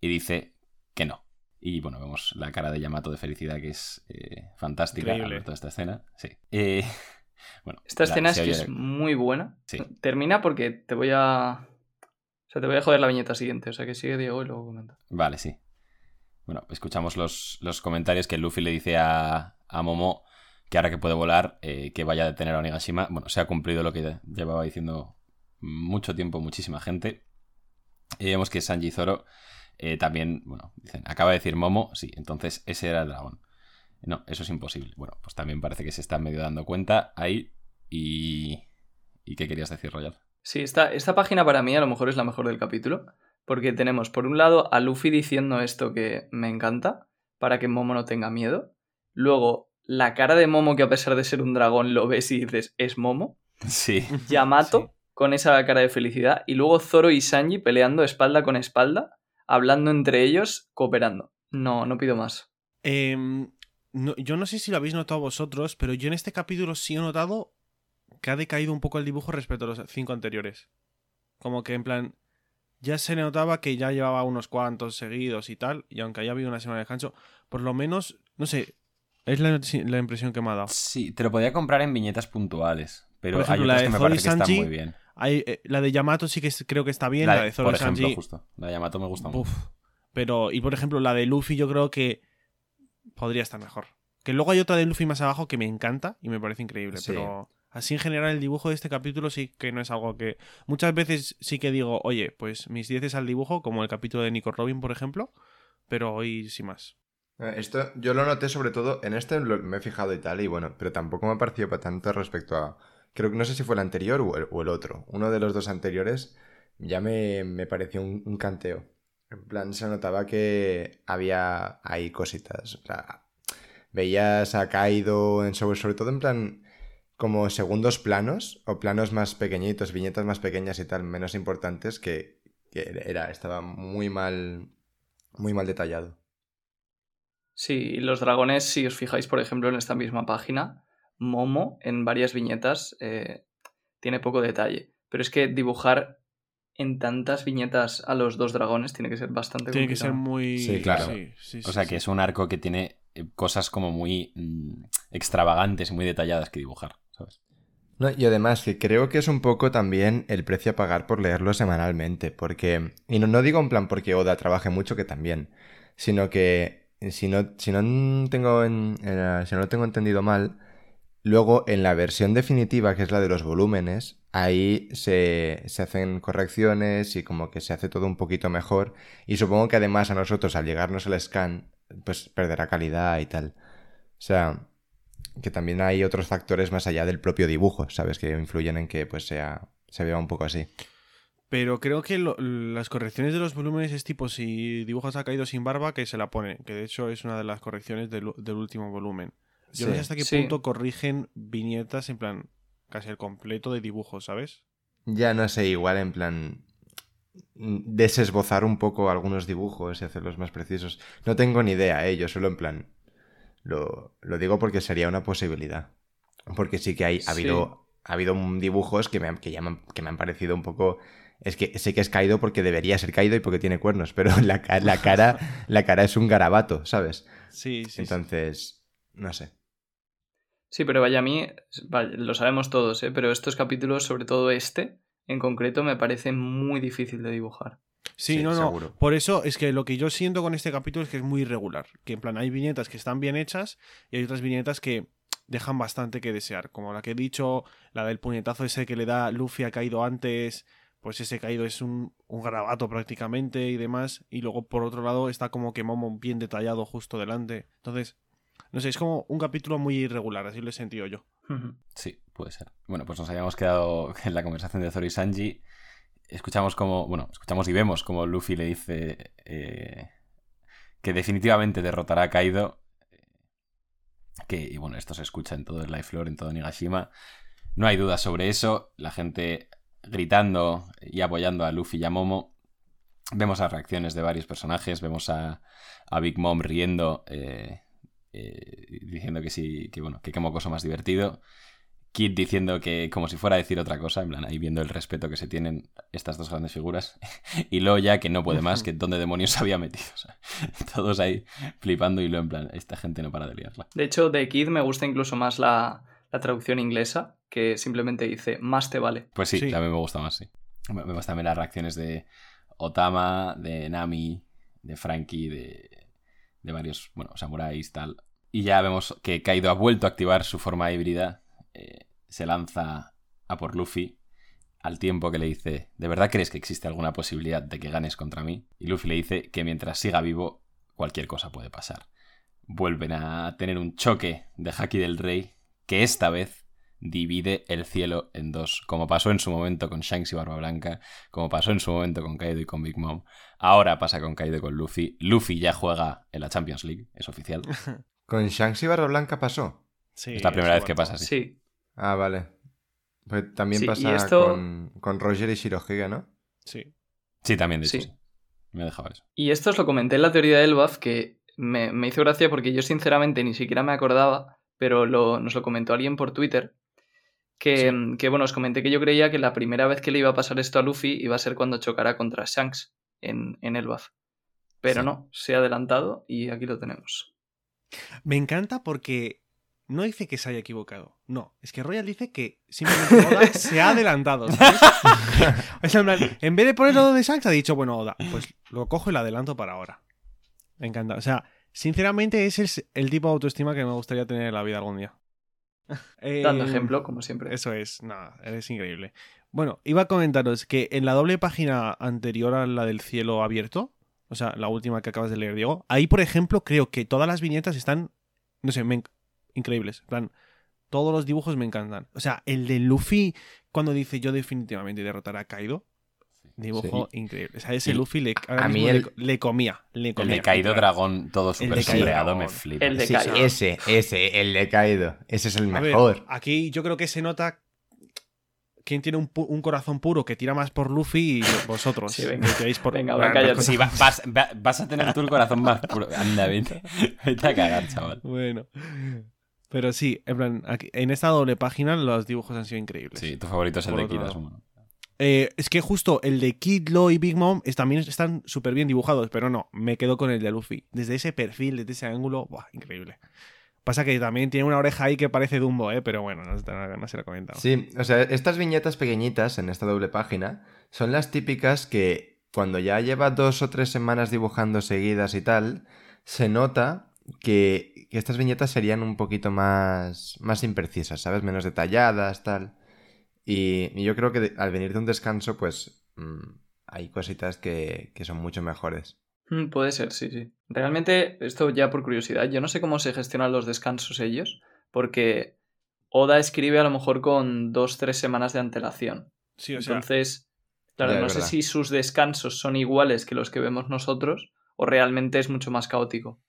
Y dice que no. Y bueno, vemos la cara de Yamato de felicidad que es eh, fantástica al ver toda esta escena. Sí. [LAUGHS] Eh, bueno, Esta la- escena es que es muy buena. Sí. Termina porque te voy a. O sea, te voy a joder la viñeta siguiente. O sea, que sigue Diego y luego comenta. Vale, sí. Bueno, escuchamos los, los comentarios que Luffy le dice a, a Momo que ahora que puede volar, eh, que vaya a detener a Onigashima. Bueno, se ha cumplido lo que llevaba diciendo mucho tiempo muchísima gente. Y vemos que Sanji y Zoro eh, también, bueno, dicen, acaba de decir Momo, sí, entonces ese era el dragón. No, eso es imposible. Bueno, pues también parece que se está medio dando cuenta ahí. Y... ¿Y qué querías decir, Royal? Sí, esta, esta página para mí a lo mejor es la mejor del capítulo. Porque tenemos, por un lado, a Luffy diciendo esto que me encanta, para que Momo no tenga miedo. Luego, la cara de Momo, que a pesar de ser un dragón, lo ves y dices, es Momo. [LAUGHS] Sí. Yamato, Sí. con esa cara de felicidad. Y luego Zoro y Sanji peleando espalda con espalda, hablando entre ellos, cooperando. No, no pido más. Em, no- yo no sé si lo habéis notado vosotros, pero yo en este capítulo sí he notado que ha decaído un poco el dibujo respecto a los cinco anteriores. Como que en plan, ya se notaba que ya llevaba unos cuantos seguidos y tal, y aunque haya habido una semana de descanso, por lo menos, no sé, es la, la impresión que me ha dado. Sí, te lo podía comprar en viñetas puntuales. Pero Por ejemplo, hay la otras de que me parece que están Sanji, muy bien. Hay, eh, la de Yamato sí que es- creo que está bien, la, de Zoro por ejemplo, Sanji. justo. La de Yamato me gusta mucho. Uf. Pero, y por ejemplo, la de Luffy yo creo que podría estar mejor. Que luego hay otra de Luffy más abajo que me encanta y me parece increíble. Sí. Pero así en general el dibujo de este capítulo sí que no es algo que... Muchas veces sí que digo, oye, pues mis 10 es al dibujo, como el capítulo de Nico Robin, por ejemplo. Pero hoy sí más. Eh, Esto yo lo noté sobre todo, en este lo- me he fijado y tal, y bueno, pero tampoco me ha parecido para tanto respecto a... Creo que no sé si fue el anterior o el, otro. Uno de los dos anteriores ya me, me pareció un, un canteo. En plan, se notaba que había ahí cositas. O sea, veías a Kaido en sobre, sobre todo en plan como segundos planos o planos más pequeñitos, viñetas más pequeñas y tal, menos importantes que, que era, estaba muy mal, muy mal detallado. Sí, y los dragones, si os fijáis, por ejemplo, en esta misma página, Momo en varias viñetas eh, tiene poco detalle. Pero es que dibujar en tantas viñetas a los dos dragones tiene que ser bastante Tiene que ser muy. Sí, claro. sí, sí, O sea sí. que es un arco que tiene eh, cosas como muy mm, extravagantes y muy detalladas que dibujar, y además que creo que es un poco también el precio a pagar por leerlo semanalmente, porque, y no, no digo en plan porque Oda trabaje mucho, que también, sino que si no, si no tengo, en- eh, si no lo tengo entendido mal, luego en la versión definitiva, que es la de los volúmenes, ahí se, se hacen correcciones y como que se hace todo un poquito mejor, y supongo que además a nosotros al llegarnos el scan, pues perderá calidad y tal. O sea, que también hay otros factores más allá del propio dibujo, ¿sabes? Que influyen en que pues sea se vea un poco así. Pero creo que lo- las correcciones de los volúmenes es tipo si dibujas ha caído sin barba, que se la pone. Que de hecho es una de las correcciones del, del último volumen. Yo no sé hasta qué Sí. punto corrigen viñetas en plan casi el completo de dibujos, ¿sabes? Ya no sé, igual en plan mm, desesbozar un poco algunos dibujos y hacerlos más precisos. No tengo ni idea, ¿eh? Yo solo en plan lo, lo digo porque sería una posibilidad. Porque sí que hay, ha Sí. habido, ha habido dibujos que me, han, que, ya me, han, que me han parecido un poco... Es que sé que es caído porque debería ser caído y porque tiene cuernos, pero [LAUGHS] la, ca- la cara [LAUGHS] la cara es un garabato, ¿sabes? Sí, sí. sí. Entonces, no sé. Sí, pero vaya, a mí, lo sabemos todos, ¿eh? pero estos capítulos, sobre todo este, en concreto, me parece muy difícil de dibujar. Sí, Sí, no, no. seguro. Por eso es que lo que yo siento con este capítulo es que es muy irregular. Que en plan hay viñetas que están bien hechas y hay otras viñetas que dejan bastante que desear. Como la que he dicho, la del puñetazo ese que le da Luffy ha caído antes. Pues ese caído es un, un garabato prácticamente y demás. Y luego por otro lado está como que Momo bien detallado justo delante. Entonces, no sé, es como un capítulo muy irregular, así lo he sentido yo. Sí, puede ser. Bueno, pues nos habíamos quedado [LAUGHS] en la conversación de Zoro y Sanji. Escuchamos como, bueno, escuchamos y vemos como Luffy le dice eh, que definitivamente derrotará a Kaido. Que, y bueno, esto se escucha en todo el Life Lore, en todo Nigashima. No hay duda sobre eso. La gente gritando y apoyando a Luffy y a Momo. Vemos las reacciones de varios personajes. Vemos a, a Big Mom riendo. eh, eh, diciendo que sí, que bueno, que qué mocoso más divertido. Kid diciendo que como si fuera a decir otra cosa, en plan, ahí viendo el respeto que se tienen estas dos grandes figuras. [LAUGHS] y luego ya que no puede más, que dónde demonios se [LAUGHS] había metido. O sea, [LAUGHS] todos ahí flipando y luego en plan, esta gente no para de liarla. De hecho, de Kid me gusta incluso más la, la traducción inglesa, que simplemente dice, más te vale. Pues sí, Sí. también me gusta más, sí. Me me gustan también las reacciones de Otama, de Nami, de Frankie, de, de varios, bueno, samuráis, tal. Y ya vemos que Kaido ha vuelto a activar su forma híbrida. Eh, se lanza a por Luffy al tiempo que le dice, ¿de verdad crees que existe alguna posibilidad de que ganes contra mí? Y Luffy le dice que mientras siga vivo, cualquier cosa puede pasar. Vuelven a tener un choque de Haki del Rey que esta vez divide el cielo en dos, como pasó en su momento con Shanks y Barba Blanca, como pasó en su momento con Kaido y con Big Mom. Ahora pasa con Kaido y con Luffy. Luffy ya juega en la Champions League, es oficial. [LAUGHS] ¿Con Shanks y Barba Blanca pasó? Sí, Es la primera vez que pasa así. Sí, Ah, vale. Pues también Sí, pasa esto- con, con Roger y Shirohige, ¿no? Sí. Sí, también, de hecho, Sí. sí. Me dejaba eso. Y esto os lo comenté en la teoría del buff, que me, me hizo gracia porque yo sinceramente ni siquiera me acordaba, pero lo- nos lo comentó alguien por Twitter. Que, que, bueno, os comenté que yo creía que la primera vez que le iba a pasar esto a Luffy iba a ser cuando chocara contra Shanks en, en el buff. Pero Sí. no, se ha adelantado y aquí lo tenemos. Me encanta porque no dice que se haya equivocado. No, es que Royal dice que simplemente Oda [LAUGHS] se ha adelantado. ¿sabes? [LAUGHS] O sea, en, plan, en vez de ponerlo de Shanks, ha dicho, bueno, Oda, pues lo cojo y lo adelanto para ahora. Me encanta. O sea, sinceramente, ese es el tipo de autoestima que me gustaría tener en la vida algún día. Eh, [LAUGHS] Dando ejemplo, como siempre. Eso es, nada, eres increíble. Bueno, iba a comentaros que en la doble página anterior a la del cielo abierto, o sea, la última que acabas de leer, Diego, ahí, por ejemplo, creo que todas las viñetas están, no sé, me increíbles. En plan, todos los dibujos me encantan. O sea, el de Luffy, cuando dice yo definitivamente derrotaré a Kaido, dibujo increíble. O sea, ese Y Luffy le, a mí el- le, le comía, le El comía. de Kaido. Dragón, todo El Kaido sombreado, me flipa. El de Sí, Kaido. ese, ese, el de Kaido. Ese es el A ver, mejor. aquí yo creo que se nota quién tiene un, pu- un corazón puro que tira más por Luffy y vosotros. Sí, venga. que por... Venga, cállate. Sí, va- vas, va- vas a tener tú el corazón más puro. Anda, vete, vete a cagar, chaval. Bueno. Pero sí, en plan, aquí- en esta doble página los dibujos han sido increíbles. Sí, tu favorito es el Por de Kid. Eh, es que justo el de Kid, Lo y Big Mom es- también están súper bien dibujados, pero no, me quedo con el de Luffy. Desde ese perfil, desde ese ángulo, ¡buah! Increíble. Pasa que también tiene una oreja ahí que parece Dumbo, ¿eh? Pero bueno, no, no, no se lo he comentado. Sí, o sea, estas viñetas pequeñitas en esta doble página son las típicas que cuando ya lleva dos o tres semanas dibujando seguidas y tal, se nota que, que estas viñetas serían un poquito más, más imprecisas, ¿sabes? Menos detalladas, tal. Y, y yo creo que de- al venir de un descanso, pues mm, hay cositas que, que son mucho mejores. Mm, Puede ser, sí, sí. Realmente, esto ya por curiosidad, yo no sé cómo se gestionan los descansos ellos, porque Oda escribe a lo mejor con dos, tres semanas de antelación. Sí, o sea, Entonces, claro, Ya, no sé si sus descansos son iguales que los que vemos nosotros o realmente es mucho más caótico.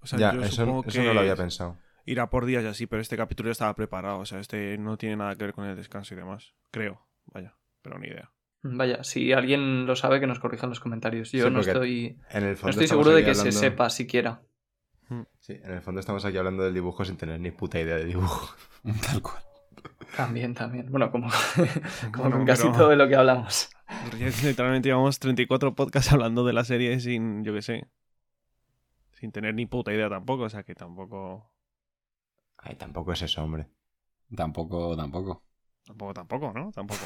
O sea, ya, yo eso, supongo eso que no lo había pensado. irá por días y así, pero este capítulo ya estaba preparado. O sea, este no tiene nada que ver con el descanso y demás. Creo, vaya, pero ni idea. Vaya, si alguien lo sabe, que nos corrija en los comentarios. Yo Sí, no estoy, En el no estoy seguro de que se sepa siquiera. Sí, en el fondo estamos aquí hablando del dibujo sin tener ni puta idea de dibujo. [LAUGHS] Tal cual. También, también. Bueno, como, [LAUGHS] como Bueno, con casi pero- todo de lo que hablamos. [LAUGHS] Literalmente llevamos 34 podcasts hablando de la serie sin, yo qué sé, sin tener ni puta idea tampoco. O sea, que tampoco, Ay, tampoco es eso, hombre. Tampoco, tampoco. tampoco, tampoco, ¿no? Tampoco.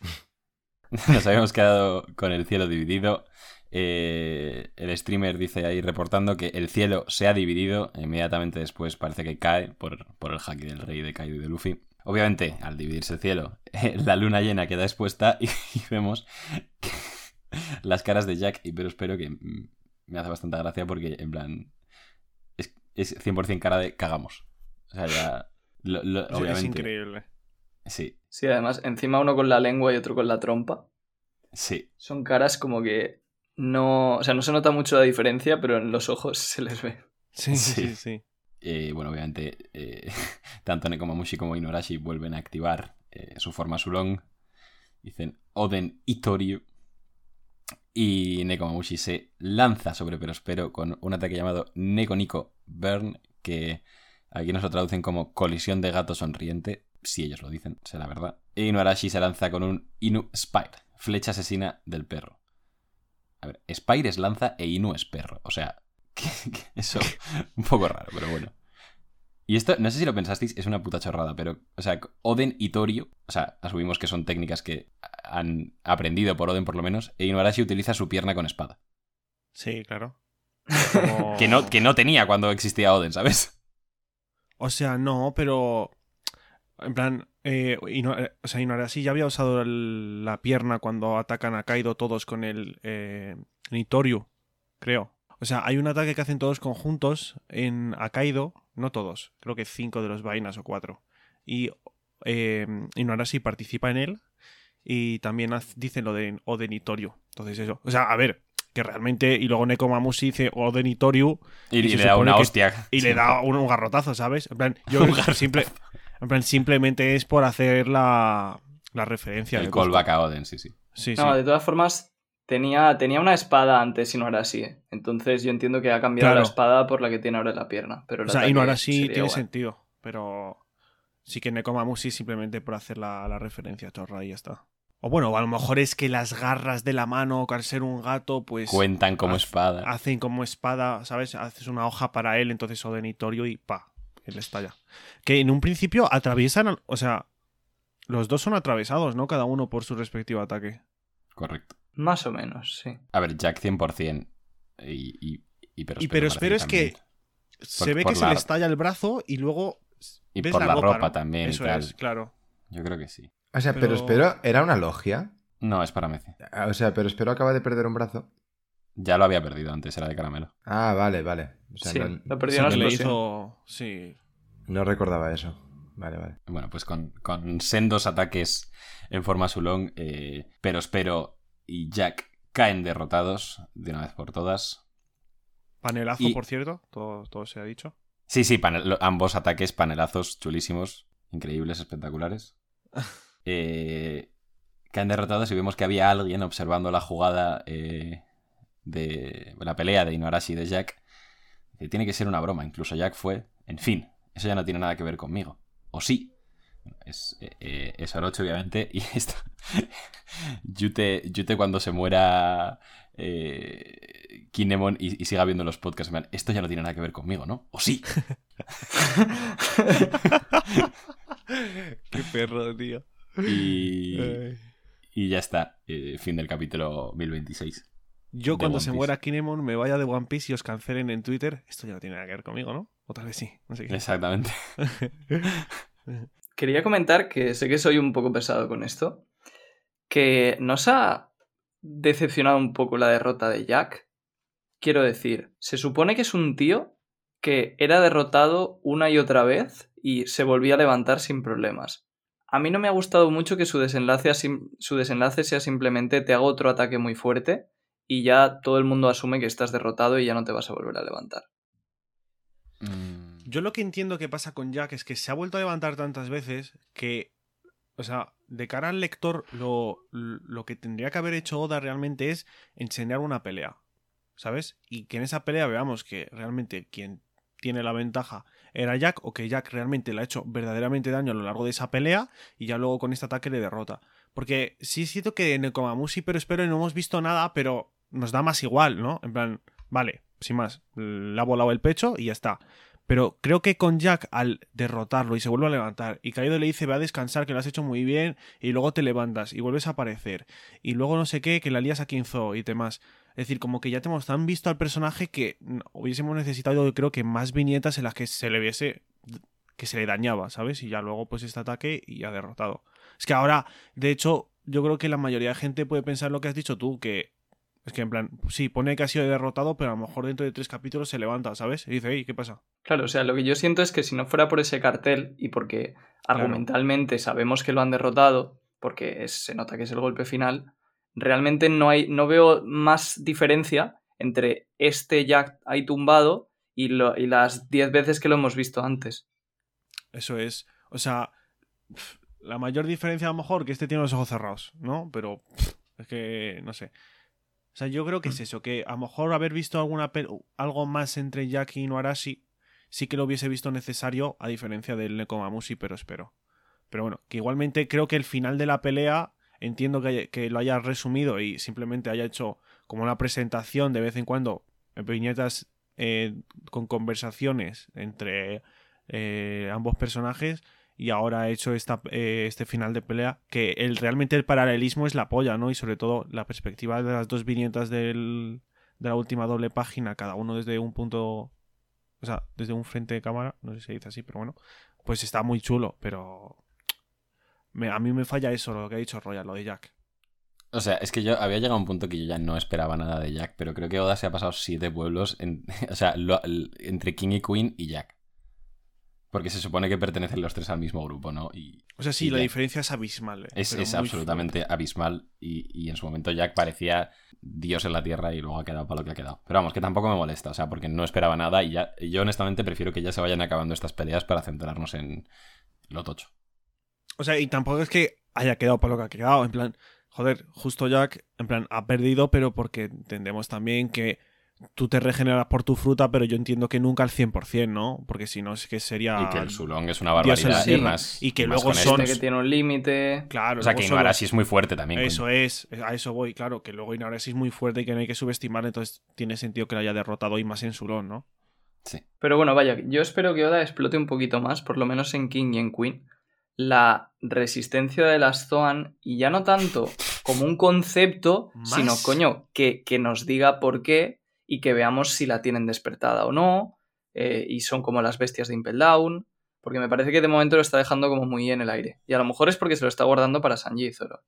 [LAUGHS] Nos habíamos quedado con el cielo dividido. Eh, el streamer dice ahí reportando que el cielo se ha dividido. Inmediatamente después parece que cae por, por el haki del rey de Kaido y de Luffy. Obviamente, al dividirse el cielo, [LAUGHS] la luna llena queda expuesta y, [LAUGHS] y vemos que las caras de Jack y pero espero que mm, me hace bastante gracia porque, en plan, es, es 100% cara de cagamos. O sea, ya... lo- lo- Es- es obviamente. increíble. Sí, Sí, además, encima uno con la lengua y otro con la trompa. sí. Son caras como que no. O sea, no se nota mucho la diferencia, pero en los ojos [LAUGHS] se les ve. Sí, sí, Sí. Eh, bueno, obviamente, eh, [LAUGHS] tanto Nekomamushi como Inuarashi vuelven a activar eh, su forma Sulong. Dicen Oden Itoryu. Y Nekomamushi se lanza sobre Perospero con un ataque llamado Neko Nico Burn, que aquí nos lo traducen como colisión de gato sonriente, si ellos lo dicen, la verdad. E Inuarashi se lanza con un Inu Spire, flecha asesina del perro. A ver, Spire es lanza e Inu es perro. O sea, [LAUGHS] eso un poco raro, pero bueno. Y esto, no sé si lo pensasteis, es una puta chorrada, pero, o sea, Oden y Torio, o sea, asumimos que son técnicas que han aprendido por Oden por lo menos, e Inuarashi utiliza su pierna con espada. Sí, claro. [LAUGHS] Como- Que, no, que no tenía cuando existía Oden, ¿sabes? O sea, no, pero. En plan. Eh, eh, o sea, Inuarashi ya había usado el- la pierna cuando atacan a Kaido todos con el eh, creo. O sea, hay un ataque que hacen todos conjuntos en a Kaido, no todos, creo que cinco de los vainas o cuatro. Y eh, Inuarashi participa en él y también dicen lo de Oden Nitoryu. Entonces, eso. O sea, a ver, que realmente. Y luego Nekomamushi dice Oden Nitoryu Y, Y le da una que- hostia. y le da un, un garrotazo, ¿sabes? En plan, yo [LAUGHS] simple, en plan, simplemente es por hacer la, la referencia. El callback a Oden, sí, sí. Sí, sí. No, de todas formas, tenía, tenía una espada antes y no era así. ¿eh? Entonces yo entiendo que ha cambiado Claro. la espada por la que tiene ahora la pierna. Pero o sea, y no ahora sí sería tiene igual. sentido, pero sí que Nekomamushi simplemente por hacer la, la referencia chorra y ya está. O bueno, a lo mejor es que las garras de la mano, al ser un gato, pues Cuentan como espada. hacen como espada, ¿sabes? Haces una hoja para él, entonces Odenitorio y pa, él estalla. Que en un principio atraviesan, o sea, los dos son atravesados, ¿no? Cada uno por su respectivo ataque. Correcto. Más o menos, sí. A ver, Jack 100%. Y, y, y pero Y pero espero es que se ve por que se le estalla el brazo y luego Y ves por la ropa, ¿no? también. y Eso tal. es, claro. Yo creo que sí. O sea, pero, Pero- espero, ¿era una logia? No, es para Meci. Ah, O sea, pero espero acaba de perder un brazo. Ya lo había perdido antes, era de caramelo. Ah, vale, vale. O sea, Sí, no, lo perdió Sí, hizo... Sí. no recordaba eso. Vale, vale. Bueno, pues con, con sendos ataques en forma Sulong, eh, pero espero y Jack caen derrotados de una vez por todas. Panelazo, Y- por cierto, todo, todo se ha dicho. Sí, sí, panel- ambos ataques panelazos chulísimos, increíbles, espectaculares. [LAUGHS] eh, caen derrotados y vemos que había alguien observando la jugada eh, de la pelea de Inuarashi y de Jack. Que tiene que ser una broma, incluso Jack fue. En fin, eso ya no tiene nada que ver conmigo. O sí. Es, eh, eh, es Orochi, obviamente, [LAUGHS] y esto. Yute, Yute cuando se muera eh, Kinemon y, y siga viendo los podcasts, esto ya no tiene nada que ver conmigo, ¿no? O sí. [LAUGHS] Qué perro, tío. Y, Ay. y ya está. eh, fin del capítulo 1026. Yo cuando se muera Kinemon me vaya de One Piece y os cancelen en Twitter. Esto ya no tiene nada que ver conmigo, ¿no? O tal vez sí. No sé qué. Exactamente. [LAUGHS] Quería comentar que sé que soy un poco pesado con esto. Que nos ha decepcionado un poco la derrota de Jack. Quiero decir, se supone que es un tío que era derrotado una y otra vez y se volvía a levantar sin problemas. A mí no me ha gustado mucho que su desenlace, sea simplemente te hago otro ataque muy fuerte y ya todo el mundo asume que estás derrotado y ya no te vas a volver a levantar. Mm, Yo lo que entiendo que pasa con Jack es que se ha vuelto a levantar tantas veces que, o sea, de cara al lector, lo, lo que tendría que haber hecho Oda realmente es enseñar una pelea, ¿sabes? Y que en esa pelea veamos que realmente quien tiene la ventaja era Jack o que Jack realmente le ha hecho verdaderamente daño a lo largo de esa pelea y ya luego con este ataque le derrota. Porque sí es cierto que en el Komamushi, pero espero, no hemos visto nada, pero nos da más igual, ¿no? En plan, vale, sin más, le ha volado el pecho y ya está. Pero creo que con Jack, al derrotarlo y se vuelve a levantar, y Kaido le dice, ve a descansar, que lo has hecho muy bien, y luego te levantas y vuelves a aparecer, y luego no sé qué, que la lías a Kinzo y demás. Es decir, como que ya tenemos tan visto al personaje que hubiésemos necesitado, creo que más viñetas en las que se le viese que se le dañaba, ¿sabes? Y ya luego, pues este ataque y ya derrotado. Es que ahora, de hecho, yo creo que la mayoría de gente puede pensar lo que has dicho tú, que es que en plan, sí, pone que ha sido derrotado, pero a lo mejor dentro de tres capítulos se levanta, ¿sabes? Y dice, hey, ¿qué pasa? Claro, o sea, lo que yo siento es que si no fuera por ese cartel y porque argumentalmente sabemos que lo han derrotado, porque es- se nota que es el golpe final, realmente no hay, no veo más diferencia entre este Jack ahí tumbado y, lo- y las 10 veces que lo hemos visto antes. Eso es, o sea, la mayor diferencia a lo mejor que este tiene los ojos cerrados, ¿no? Pero es que, no sé. O sea, yo creo que es eso, que a lo mejor haber visto alguna algo más entre Jack y Noarashi sí que lo hubiese visto necesario, a diferencia del Nekomamushi, pero espero. Pero bueno, que igualmente creo que el final de la pelea, entiendo que, haya- que lo haya resumido y simplemente haya hecho como una presentación de vez en cuando, en viñetas eh, con conversaciones entre eh, ambos personajes y ahora ha hecho esta, eh, este final de pelea que el, realmente el paralelismo es la polla, ¿no? Y sobre todo la perspectiva de las dos viñetas del, de la última doble página, cada uno desde un punto, o sea, desde un frente de cámara, no sé si se dice así, pero bueno, pues está muy chulo, pero a mí me falla eso, lo que ha dicho Royal, lo de Jack. O sea, es que yo había llegado a un punto que yo ya no esperaba nada de Jack, pero creo que Oda se ha pasado siete pueblos [LAUGHS] o sea, entre King y Queen y Jack. Porque se supone que pertenecen los tres al mismo grupo, ¿no? Y O sea, sí, la diferencia es abismal. eh, es, absolutamente abismal y, y en su momento Jack parecía Dios en la Tierra y luego ha quedado para lo que ha quedado. Pero vamos, que tampoco me molesta, o sea, porque no esperaba nada y ya, yo honestamente prefiero que ya se vayan acabando estas peleas para centrarnos en lo tocho. O sea, y tampoco es que haya quedado por lo que ha quedado. En plan, joder, justo Jack, en plan, ha perdido, pero porque entendemos también que tú te regeneras por tu fruta, pero yo entiendo que nunca al 100%, ¿no? Porque si no, es que sería. y que el Sulong es una barbaridad y más. Y que más luego son- este. Que tiene un límite. Claro, O sea, que solo- Inarashi es muy fuerte también. coño. Eso es, a eso voy, claro, que luego Inarashi es muy fuerte y que no hay que subestimar, entonces tiene sentido que lo haya derrotado y más en Sulón, ¿no? Sí. Pero bueno, vaya, yo espero que Oda explote un poquito más, por lo menos en King y en Queen, la resistencia de las Zoan, y ya no tanto como un concepto, [LAUGHS] ¿Más? sino, coño, que, que nos diga por qué y que veamos si la tienen despertada o no, eh, y son como las bestias de Impel Down, porque me parece que de momento lo está dejando como muy en el aire. Y a lo mejor es porque se lo está guardando para Sanji y Zoro.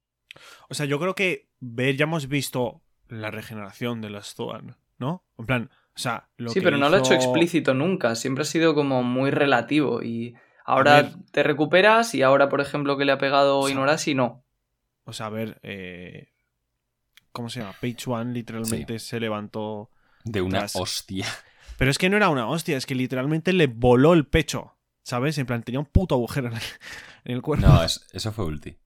O sea, yo creo que ver, ya hemos visto la regeneración de los Zoan, ¿no? En plan, o sea, lo sí, que pero no lo ha hecho explícito nunca, siempre ha sido como muy relativo y ahora te recuperas y ahora, por ejemplo, que le ha pegado O sea, Inuarashi, no. O sea, a ver, eh, ¿cómo se llama? Page One literalmente se levantó. De una Tras- hostia. Pero es que no era una hostia, es que literalmente le voló el pecho, ¿sabes? En plan, tenía un puto agujero en el, en el cuerpo. No, es- eso fue ulti.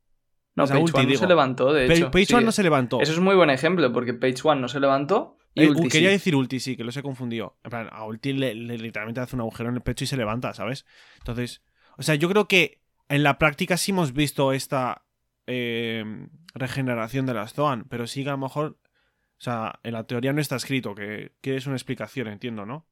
No, O sea, Page ulti, One no se levantó, de hecho. Page Sí, One no se levantó. Eso es muy buen ejemplo, porque Page One no se levantó y Eh, Ulti quería sí. decir Ulti, sí, que los he confundido. En plan, a Ulti le, le- literalmente hace un agujero en el pecho y se levanta, ¿sabes? Entonces, o sea, yo creo que en la práctica sí hemos visto esta eh, regeneración de las Zoan, pero sí que a lo mejor, o sea, en la teoría no está escrito, que quieres una explicación, entiendo, ¿no?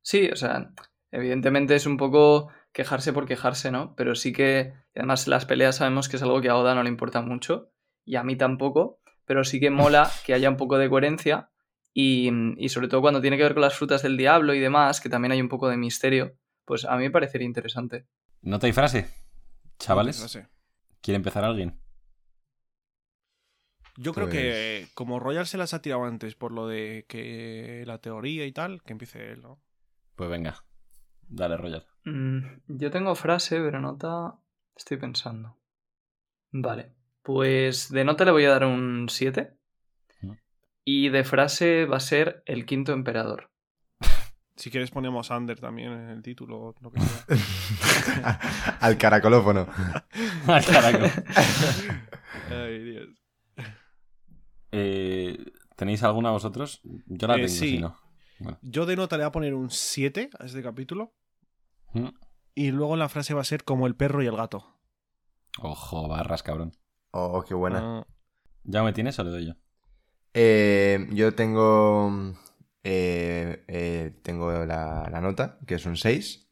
Sí, o sea, evidentemente es un poco quejarse por quejarse, ¿no? Pero sí que, además las peleas sabemos que es algo que a Oda no le importa mucho, y a mí tampoco, pero sí que mola [LAUGHS] que haya un poco de coherencia, y, y sobre todo cuando tiene que ver con las frutas del diablo y demás, que también hay un poco de misterio, pues a mí me parecería interesante. Nota y frase. Chavales. ¿quiere empezar alguien? Yo creo Pues- que como Royal se las ha tirado antes por lo de que la teoría y tal, que empiece él, ¿no? Pues venga, dale, Roger. Mm, yo tengo frase, pero nota. Estoy pensando. Vale. Pues de nota le voy a dar un 7. Mm. Y de frase va a ser el quinto emperador. [LAUGHS] Si quieres ponemos Under también en el título o lo que sea. [LAUGHS] [LAUGHS] Al caracolófono. Caraco. Ay, Dios. Eh, ¿Tenéis alguna vosotros? Yo la Eh, tengo, sí. si no. Bueno. Yo de nota le voy a poner un 7 a este capítulo. Mm. Y luego la frase va a ser como el perro y el gato. Ojo, barras, cabrón. Oh, qué buena. Ah, ¿Ya me tienes o le doy yo? Eh, yo tengo. eh, eh, tengo la, la nota, que es un 6.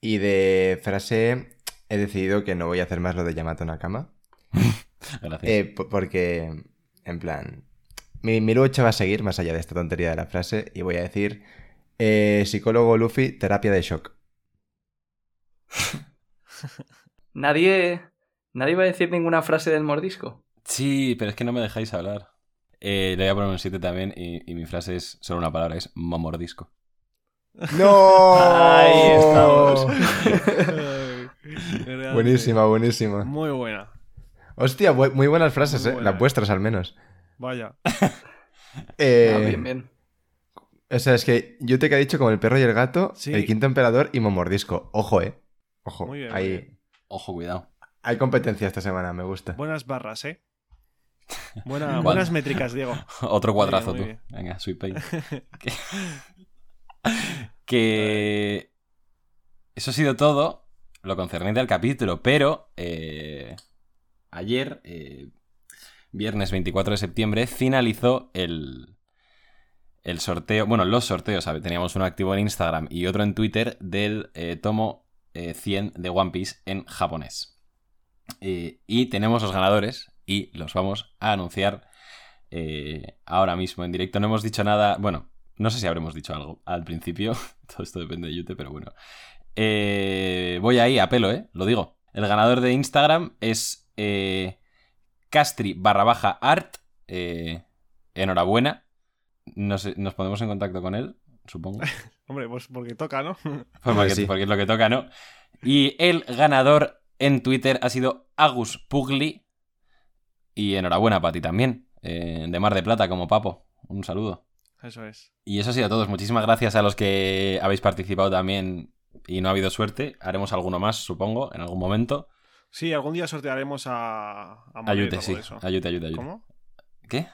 Y de frase he decidido que no voy a hacer más lo de Yamato Nakama. [LAUGHS] Gracias. Eh, po- porque, en plan, mi, mi lucha va a seguir más allá de esta tontería de la frase y voy a decir eh, psicólogo Luffy, terapia de shock. [LAUGHS] Nadie. Nadie va a decir ninguna frase del mordisco. Sí, pero es que no me dejáis hablar. Eh, le voy a poner un 7 también y, y mi frase es solo una palabra, es mamordisco. ¡No! Ahí estamos. [LAUGHS] Buenísima, buenísima. Muy buena. Hostia, bu- muy buenas frases, Muy ¿eh? Las vuestras al menos. Vaya. [LAUGHS] Eh, Ah, bien, bien. O sea, es que yo te he dicho como el perro y el gato, Sí. el quinto emperador y Momordisco. Ojo, ¿eh? Ojo. Muy bien, muy hay, bien. Ojo, cuidado. hay competencia esta semana, me gusta. Buenas barras, ¿eh? [LAUGHS] Buena- buenas métricas, Diego. [LAUGHS] Otro cuadrazo muy tú. bien. Venga, sweet pain. que... que- Eso ha sido todo lo concerniente al capítulo, pero eh, ayer, eh, viernes 24 de septiembre, finalizó el, el sorteo, bueno, los sorteos, ¿sabe? teníamos uno activo en Instagram y otro en Twitter del eh, tomo eh, 100 de One Piece en japonés. Eh, y tenemos los ganadores y los vamos a anunciar ahora mismo en directo. No hemos dicho nada, bueno, no sé si habremos dicho algo al principio, [LAUGHS] todo esto depende de Yute, pero bueno. Voy ahí a pelo, ¿eh? Lo digo. El ganador de Instagram es eh, Castri barra baja art. eh, enhorabuena. Nos, nos ponemos en contacto con él, supongo. [LAUGHS] Hombre, pues porque toca, ¿no? [LAUGHS] Pues porque, sí. porque es lo que toca, ¿no? Y el ganador en Twitter ha sido Agus Pugli. Y enhorabuena para ti también. eh, de Mar de Plata como Papo. Un saludo. Eso es. Y eso ha sido todo. Muchísimas gracias a los que habéis participado también y no ha habido suerte. Haremos alguno más, supongo, en algún momento. Sí, algún día sortearemos a, a Ayute, sí. eso. Ayute, ayute, ayute. ¿Cómo? ¿Qué?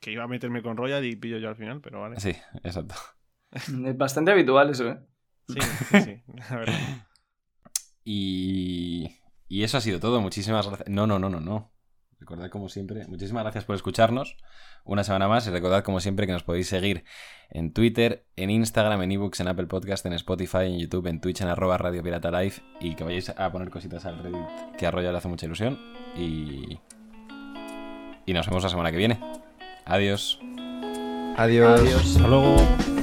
Que iba a meterme con Royal y pillo yo al final, pero vale. Sí, exacto. Es bastante habitual eso, ¿eh? Sí, sí, sí, la verdad. [LAUGHS] Y, y eso ha sido todo. Muchísimas gracias. No, no, no, no, no. Recordad como siempre. Muchísimas gracias por escucharnos una semana más. Y recordad como siempre que nos podéis seguir en Twitter, en Instagram, en ebooks, en Apple Podcast, en Spotify, en YouTube, en Twitch, en arroba Radio Pirata Live. Y que vayáis a poner cositas al Reddit que a Royal le hace mucha ilusión. Y. Y nos vemos la semana que viene. Adiós. Adiós. Adiós. Hasta luego.